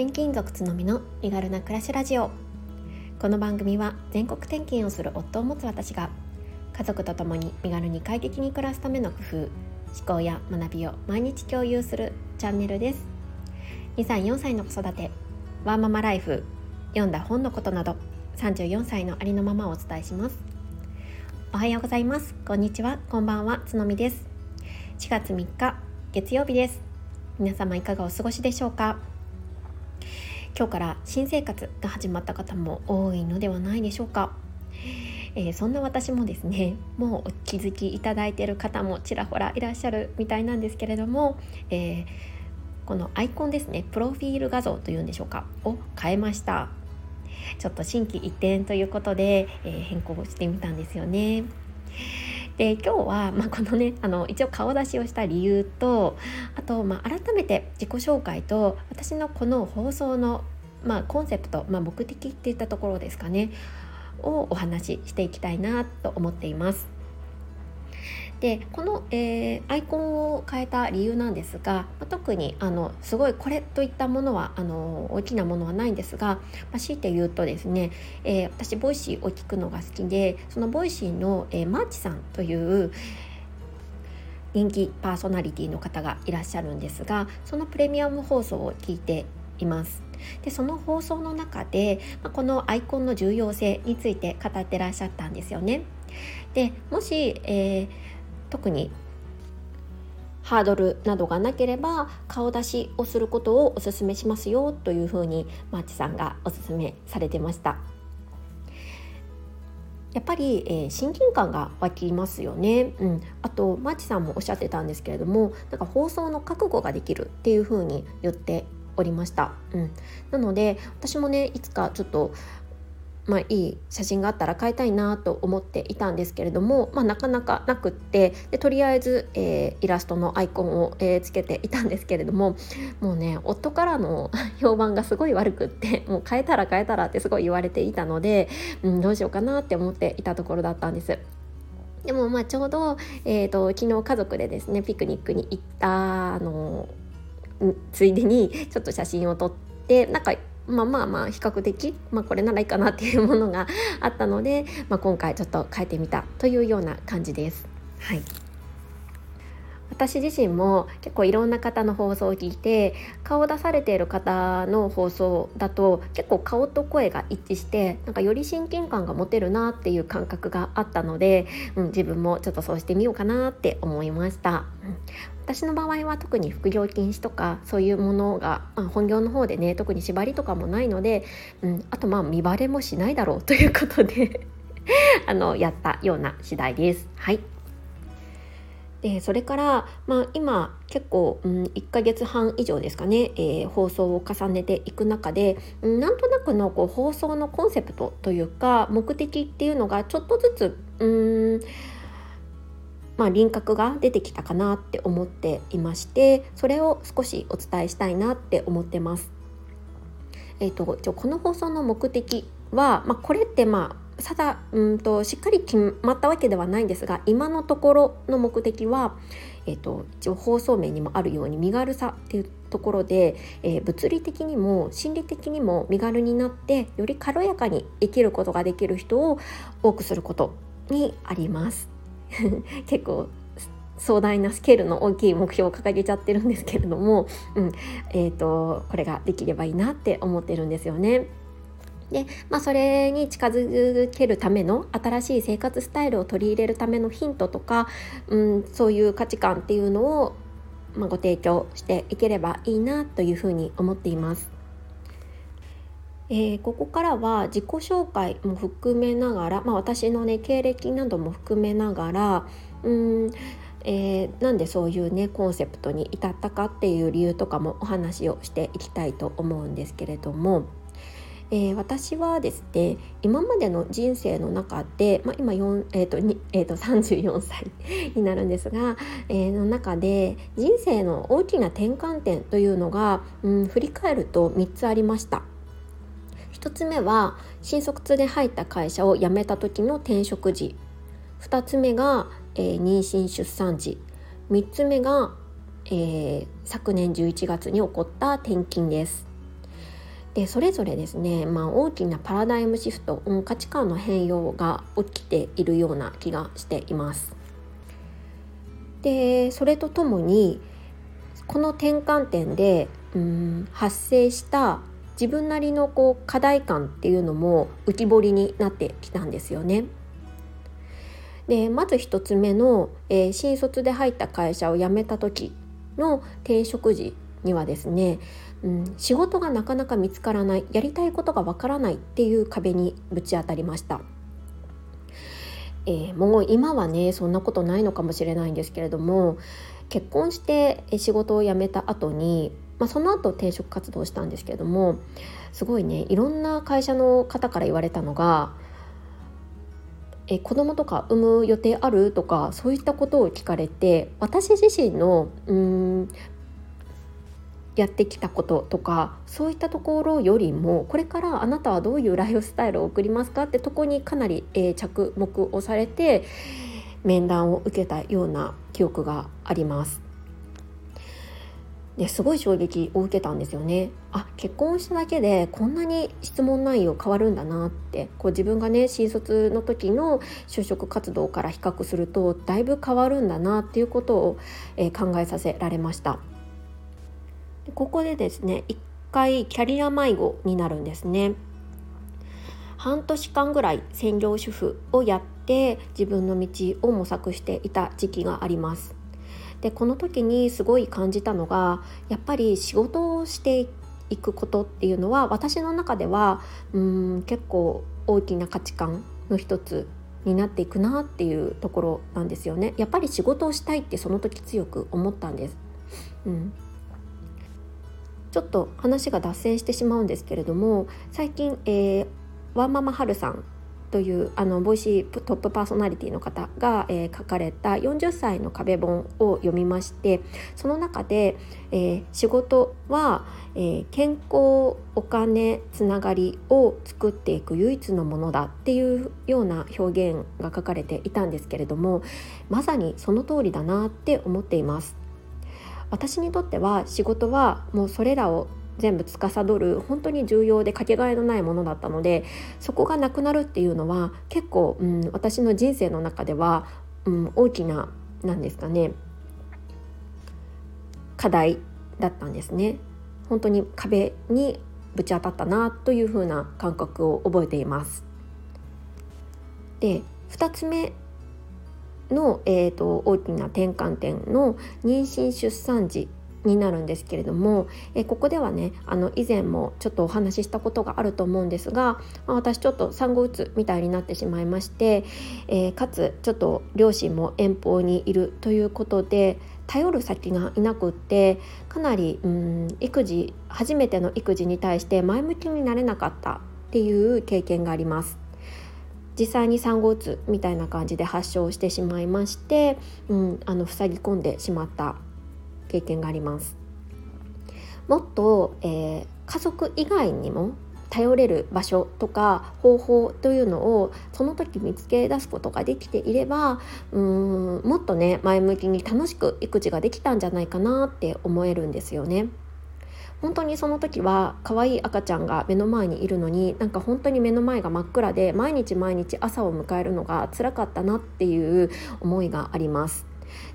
転勤族つのみの身軽な暮らしラジオ。この番組は全国転勤をする夫を持つ私が家族と共に身軽に快適に暮らすための工夫思考や学びを毎日共有するチャンネルです。2歳4歳の子育てワーママライフ読んだ本のことなど34歳のありのままをお伝えします。おはようございます。こんにちは。こんばんは。つのみです。4月3日月曜日です。皆様いかがお過ごしでしょうか？今日から新生活が始まった方も多いのではないでしょうか、えー、そんな私もですねもうお気づきいただいている方もちらほらいらっしゃるみたいなんですけれども、えー、このアイコンですねプロフィール画像というんでしょうかを変えました。ちょっと心機一転ということで、えー、変更してみたんですよね。で今日は、まあ、このねあの一応顔出しをした理由とあと、まあ、改めて自己紹介と私のこの放送の、まあ、コンセプト、まあ、目的っていったところですかねをお話ししていきたいなと思っています。でこの、えー、アイコンを変えた理由なんですが、まあ、特にあのすごいこれといったものはあの大きなものはないんですが、まあ、強いて言うとですね、えー、私 Voicy を聞くのが好きでその Voicy の、えー、マーチさんという人気パーソナリティの方がいらっしゃるんですがそのプレミアム放送を聞いています。でその放送の中で、まあ、このアイコンの重要性について語ってらっしゃったんですよね。でもし、えー特にハードルなどがなければ顔出しをすることをおすすめしますよというふうにマーチさんがおすすめされてました。やっぱり、えー、親近感が湧きますよね、うん、あとマーチさんもおっしゃってたんですけれどもなんか放送の覚悟ができるっていうふうに言っておりました、うん、なので私もねいつかちょっとまあ、いい写真があったら買いたいなと思っていたんですけれども、まあ、なかなかなくってでとりあえず、えー、イラストのアイコンを、えー、つけていたんですけれどももうね夫からの 評判がすごい悪くってもう変えたら変えたらってすごい言われていたので、うん、どうしようかなって思っていたところだったんです。でもまあちょうど、えーと、昨日家族でですねピクニックに行ったあのついでにちょっと写真を撮ってなんかまあまあまあ比較的、まあ、これならいいかなっていうものがあったので、まあ、今回ちょっと変えてみたというような感じです。はい私自身も結構いろんな方の放送を聞いて顔を出されている方の放送だと結構顔と声が一致してなんかより親近感が持てるなっていう感覚があったので、うん、自分もちょっとそうしてみようかなって思いました。うん私の場合は特に副業禁止とかそういうものが、まあ、本業の方でね特に縛りとかもないので、うん、あとまあ見バレもしないだろうということで あのやったような次第です。はいでそれから、まあ、今結構、うん、1ヶ月半以上ですかね、えー、放送を重ねていく中で、うん、なんとなくのこう放送のコンセプトというか目的っていうのがちょっとずつうんまあ、輪郭が出てきたかなって思っていましてそれを少しお伝えしたいなって思ってます。えーと、とこの放送の目的は、まあ、これってまただうんとしっかり決まったわけではないんですが今のところの目的は、えーと、一応放送面にもあるように身軽さっていうところで、えー、物理的にも心理的にも身軽になってより軽やかに生きることができる人を多くすることにあります。結構壮大なスケールの大きい目標を掲げちゃってるんですけれども、うんえーとこれができればいいなって思ってるんですよね。で、まあ、それに近づけるための新しい生活スタイルを取り入れるためのヒントとか、うん、そういう価値観っていうのを、まあ、ご提供していければいいなというふうに思っています。えー、ここからは自己紹介も含めながら、まあ、私のね経歴なども含めながらうんえー、なんでそういうねコンセプトに至ったかっていう理由とかもお話をしていきたいと思うんですけれどもえー、私はですね今までの人生の中で、まあ、今4、えーとえー、と34歳になるんですが、えー、の中で人生の大きな転換点というのが、うん、振り返ると3つありました。1つ目は新卒で入った会社を辞めた時の転職時2つ目が、えー、妊娠出産時3つ目が、えー、昨年11月に起こった転勤です。でそれぞれですね、まあ、大きなパラダイムシフト、うん、価値観の変容が起きているような気がしています。でそれとともにこの転換点でうん発生した自分なりのこう課題感っていうのも浮き彫りになってきたんですよね。でまず1つ目の、えー、新卒で入った会社を辞めた時の転職時にはですね、うん、仕事がなかなか見つからない。やりたいことがわからないっていう壁にぶち当たりました。えー、もう今はねそんなことないのかもしれないんですけれども結婚して仕事を辞めた後に、まあ、その後転職活動したんですけれどもすごいねいろんな会社の方から言われたのがえ子供とか産む予定ある？とかそういったことを聞かれて私自身のうんやってきたこととかそういったところよりもこれからあなたはどういうライフスタイルを送りますかってとこにかなり、えー、着目をされて面談を受けたような記憶があります。ですごい衝撃を受けたんですよね。あ結婚しただけでこんなに質問内容変わるんだなってこう自分がね新卒の時の就職活動から比較するとだいぶ変わるんだなっていうことを、えー、考えさせられました。でここでですね一回キャリア迷子になるんですね。半年間ぐらい専業主婦をやって自分の道を模索していた時期があります。でこの時にすごい感じたのがやっぱり仕事をしていくことっていうのは私の中ではうん結構大きな価値観の一つになっていくなっていうところなんですよねやっぱり仕事をしたいってその時強く思ったんです、うん、ちょっと話が脱線してしまうんですけれども最近、えー、ワーママはるさんというあの Voicy トップパーソナリティの方が、えー、書かれた40歳の壁本を読みましてその中で、えー、仕事は、えー、健康お金つながりを作っていく唯一のものだっていうような表現が書かれていたんですけれどもまさにその通りだなって思っています。私にとっては仕事はもうそれらを全部司る本当に重要でかけがえのないものだったのでそこがなくなるっていうのは結構、うん、私の人生の中では、うん、大きな何ですかね課題だったんですね。本当に壁にぶち当たったなというふうな感覚を覚えています。で2つ目の、えーと大きな転換点の妊娠出産時になるんですけれども、えここではねあの以前もちょっとお話ししたことがあると思うんですが、ま、私ちょっと産後うつみたいになってしまいまして、えー、かつちょっと両親も遠方にいるということで頼る先がいなくってかなりうん育児初めての育児に対して前向きになれなかったっていう経験があります。実際に産後うつみたいな感じで発症してしまいまして、うん、あの塞ぎ込んでしまった経験がありますもっと、えー、家族以外にも頼れる場所とか方法というのをその時見つけ出すことができていればうーんもっとね前向きに楽しく育児ができたんじゃないかなって思えるんですよね。本当にその時は可愛い赤ちゃんが目の前にいるのになんか本当に目の前が真っ暗で毎日毎日朝を迎えるのが辛かったなっていう思いがあります。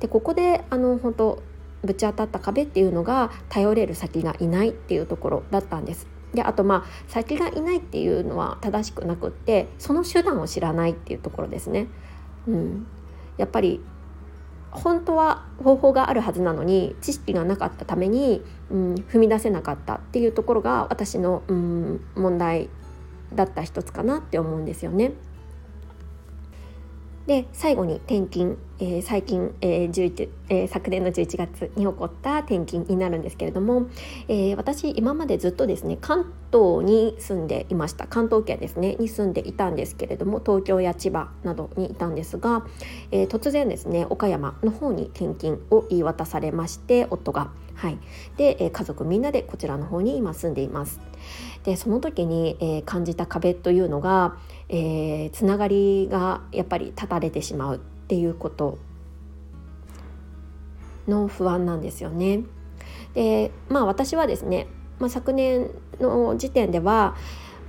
でここであの本当ぶち当たった壁っていうのが頼れる先がいないっていうところだったんです。であとまあ先がいないっていうのは正しくなくってその手段を知らないっていうところですね。うん、やっぱり本当は方法があるはずなのに知識がなかったために、うん、踏み出せなかったっていうところが私の、うん、問題だった一つかなって思うんですよね。で最後に転勤、えー、最近、えーえー、昨年の11月に起こった転勤になるんですけれども、えー、私今までずっとですね関東に住んでいました関東圏ですねに住んでいたんですけれども東京や千葉などにいたんですが、えー、突然ですね岡山の方に転勤を言い渡されまして夫が。はい、で、家族みんなでこちらの方に今住んでいます。でその時に、えー、感じた壁というのが、えー、つながりがやっぱり断たれてしまうっていうことの不安なんですよね。でまあ私はですねまあ、昨年の時点では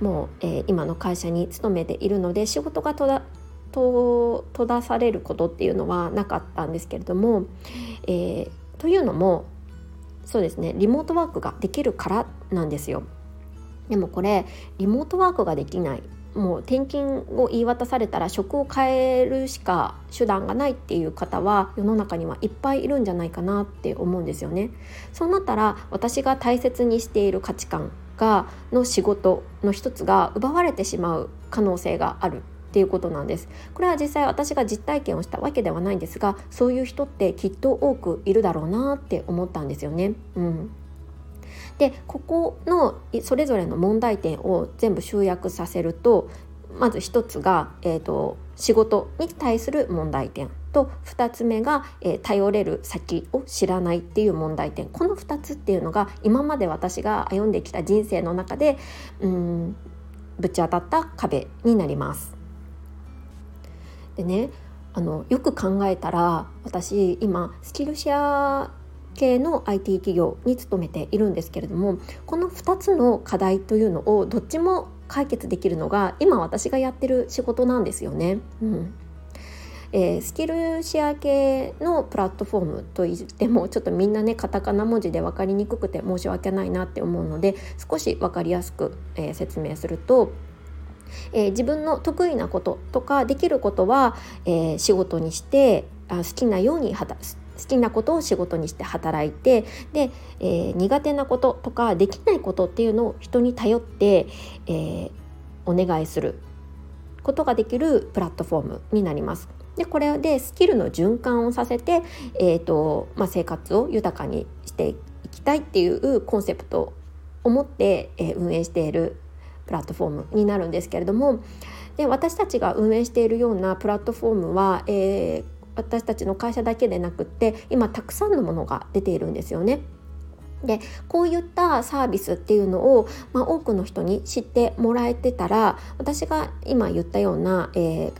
もう、えー、今の会社に勤めているので仕事がとだと閉ざされることっていうのはなかったんですけれども、えー、というのもそうですねリモートワークができるからなんですよ。でもこれリモートワークができないもう転勤を言い渡されたら職を変えるしか手段がないっていう方は世の中にはいっぱいいるんじゃないかなって思うんですよね。そうなったら私が大切にしている価値観がの仕事の一つが奪われてしまう可能性があるっていうことなんですこれは実際私が実体験をしたわけではないんですがそういう人ってきっと多くいるだろうなって思ったんですよね。うんでここのそれぞれの問題点を全部集約させるとまず一つが、えーと、仕事に対する問題点と2つ目が、えー、頼れる先を知らないっていう問題点この2つっていうのが今まで私が歩んできた人生の中でうんぶち当たった壁になります。でねあのよく考えたら私今スキルシェア系の IT 企業に勤めているんですけれどもこの2つの課題というのをどっちも解決できるのが今私がやってる仕事なんですよね。うんえー、スキルシェア系のプラットフォームといってもちょっとみんなねカタカナ文字で分かりにくくて申し訳ないなって思うので少し分かりやすく、えー、説明するとえー、自分の得意なこととかできることは、えー、仕事にしてあ好きなように好きなことを仕事にして働いてで、えー、苦手なこととかできないことっていうのを人に頼って、えお願いすることができるプラットフォームになります。でこれでスキルの循環をさせて、えーとまあ、生活を豊かにしていきたいっていうコンセプトを持って、えー、運営しているプラットフォームになるんですけれどもで私たちが運営しているようなプラットフォームは、えー、私たちの会社だけでなくって今たくさんのものが出ているんですよね。でこういったサービスっていうのを、まあ、多くの人に知ってもらえてたら私が今言ったような、えー、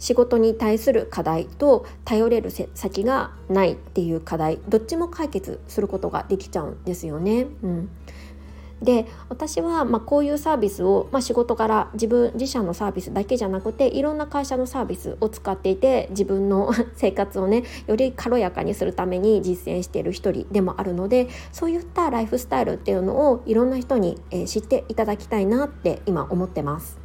仕事に対する課題と頼れる先がないっていう課題どっちも解決することができちゃうんですよね。うんで私はまこういうサービスを、まあ、仕事から自分自社のサービスだけじゃなくていろんな会社のサービスを使っていて自分の 生活をねより軽やかにするために実践している一人でもあるのでそういったライフスタイルっていうのをいろんな人に、え知っていただきたいなって今思ってます。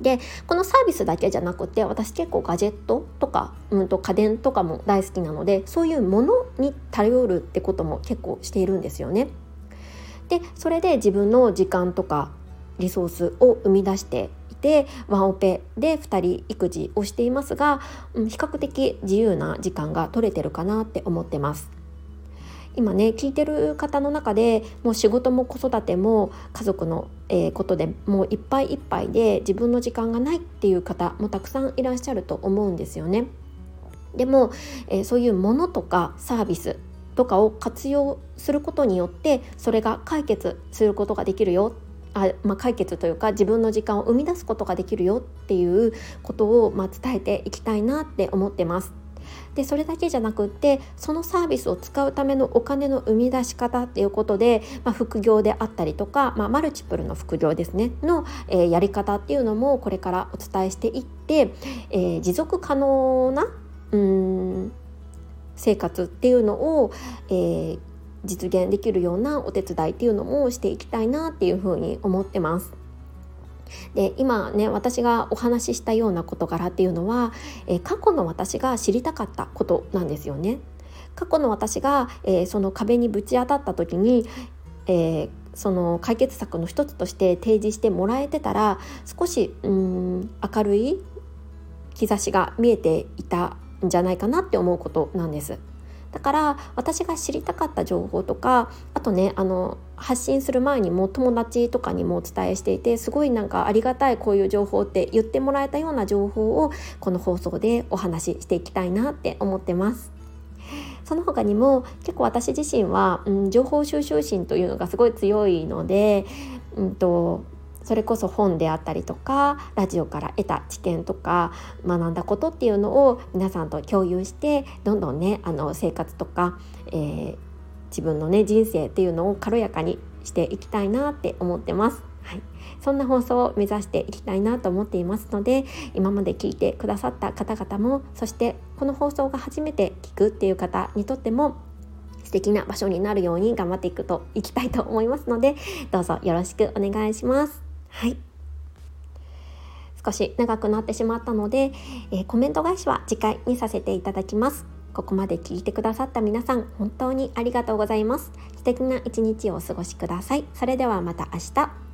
でこのサービスだけじゃなくて私結構ガジェットとか、うん、と家電とかも大好きなのでそういうものに頼るってことも結構しているんですよね。でそれで自分の時間とかリソースを生み出していてワンオペで2人育児をしていますが、うん、比較的自由な時間が取れてるかなって思ってます。今ね聞いてる方の中でもう仕事も子育ても家族の、えー、ことでもういっぱいいっぱいで自分の時間がないっていう方もたくさんいらっしゃると思うんですよね。でも、えー、そういうものとかサービスとかを活用することによってそれが解決することができるよあ、まあ、解決というか自分の時間を生み出すことができるよっていうことを、まあ、伝えていきたいなって思ってます。でそれだけじゃなくってそのサービスを使うためのお金の生み出し方っていうことで、まあ、副業であったりとか、まあ、マルチプルの副業ですねの、えー、やり方っていうのもこれからお伝えしていって、えー、持続可能なうん生活っていうのを、えー、実現できるようなお手伝いっていうのもしていきたいなっていうふうに思ってます。で今ね私がお話ししたような事柄っていうのは、えー、過去の私が知りたかったことなんですよね。過去の私が、えー、その壁にぶち当たった時に、えー、その解決策の一つとして提示してもらえてたら少しうん明るい兆しが見えていたんじゃないかなって思うことなんです。だから私が知りたかった情報とかあとねあの発信する前にも友達とかにもお伝えしていてすごいなんかありがたいこういう情報って言ってもらえたような情報をこの放送でお話ししていきたいなって思ってます。その他にも結構私自身は、うん、情報収集心というのがすごい強いので、うんとそれこそ本であったりとかラジオから得た知見とか学んだことっていうのを皆さんと共有してどんどんねあの生活とか、えー、自分のね人生っていうのを軽やかにしていきたいなって思ってます。はい、そんな放送を目指していきたいなと思っていますので今まで聞いてくださった方々もそしてこの放送が初めて聞くっていう方にとっても素敵な場所になるように頑張っていくといきたいと思いますのでどうぞよろしくお願いします。はい少し長くなってしまったので、えー、コメント返しは次回にさせていただきます。ここまで聞いてくださった皆さん本当にありがとうございます。素敵な一日をお過ごしください。それではまた明日。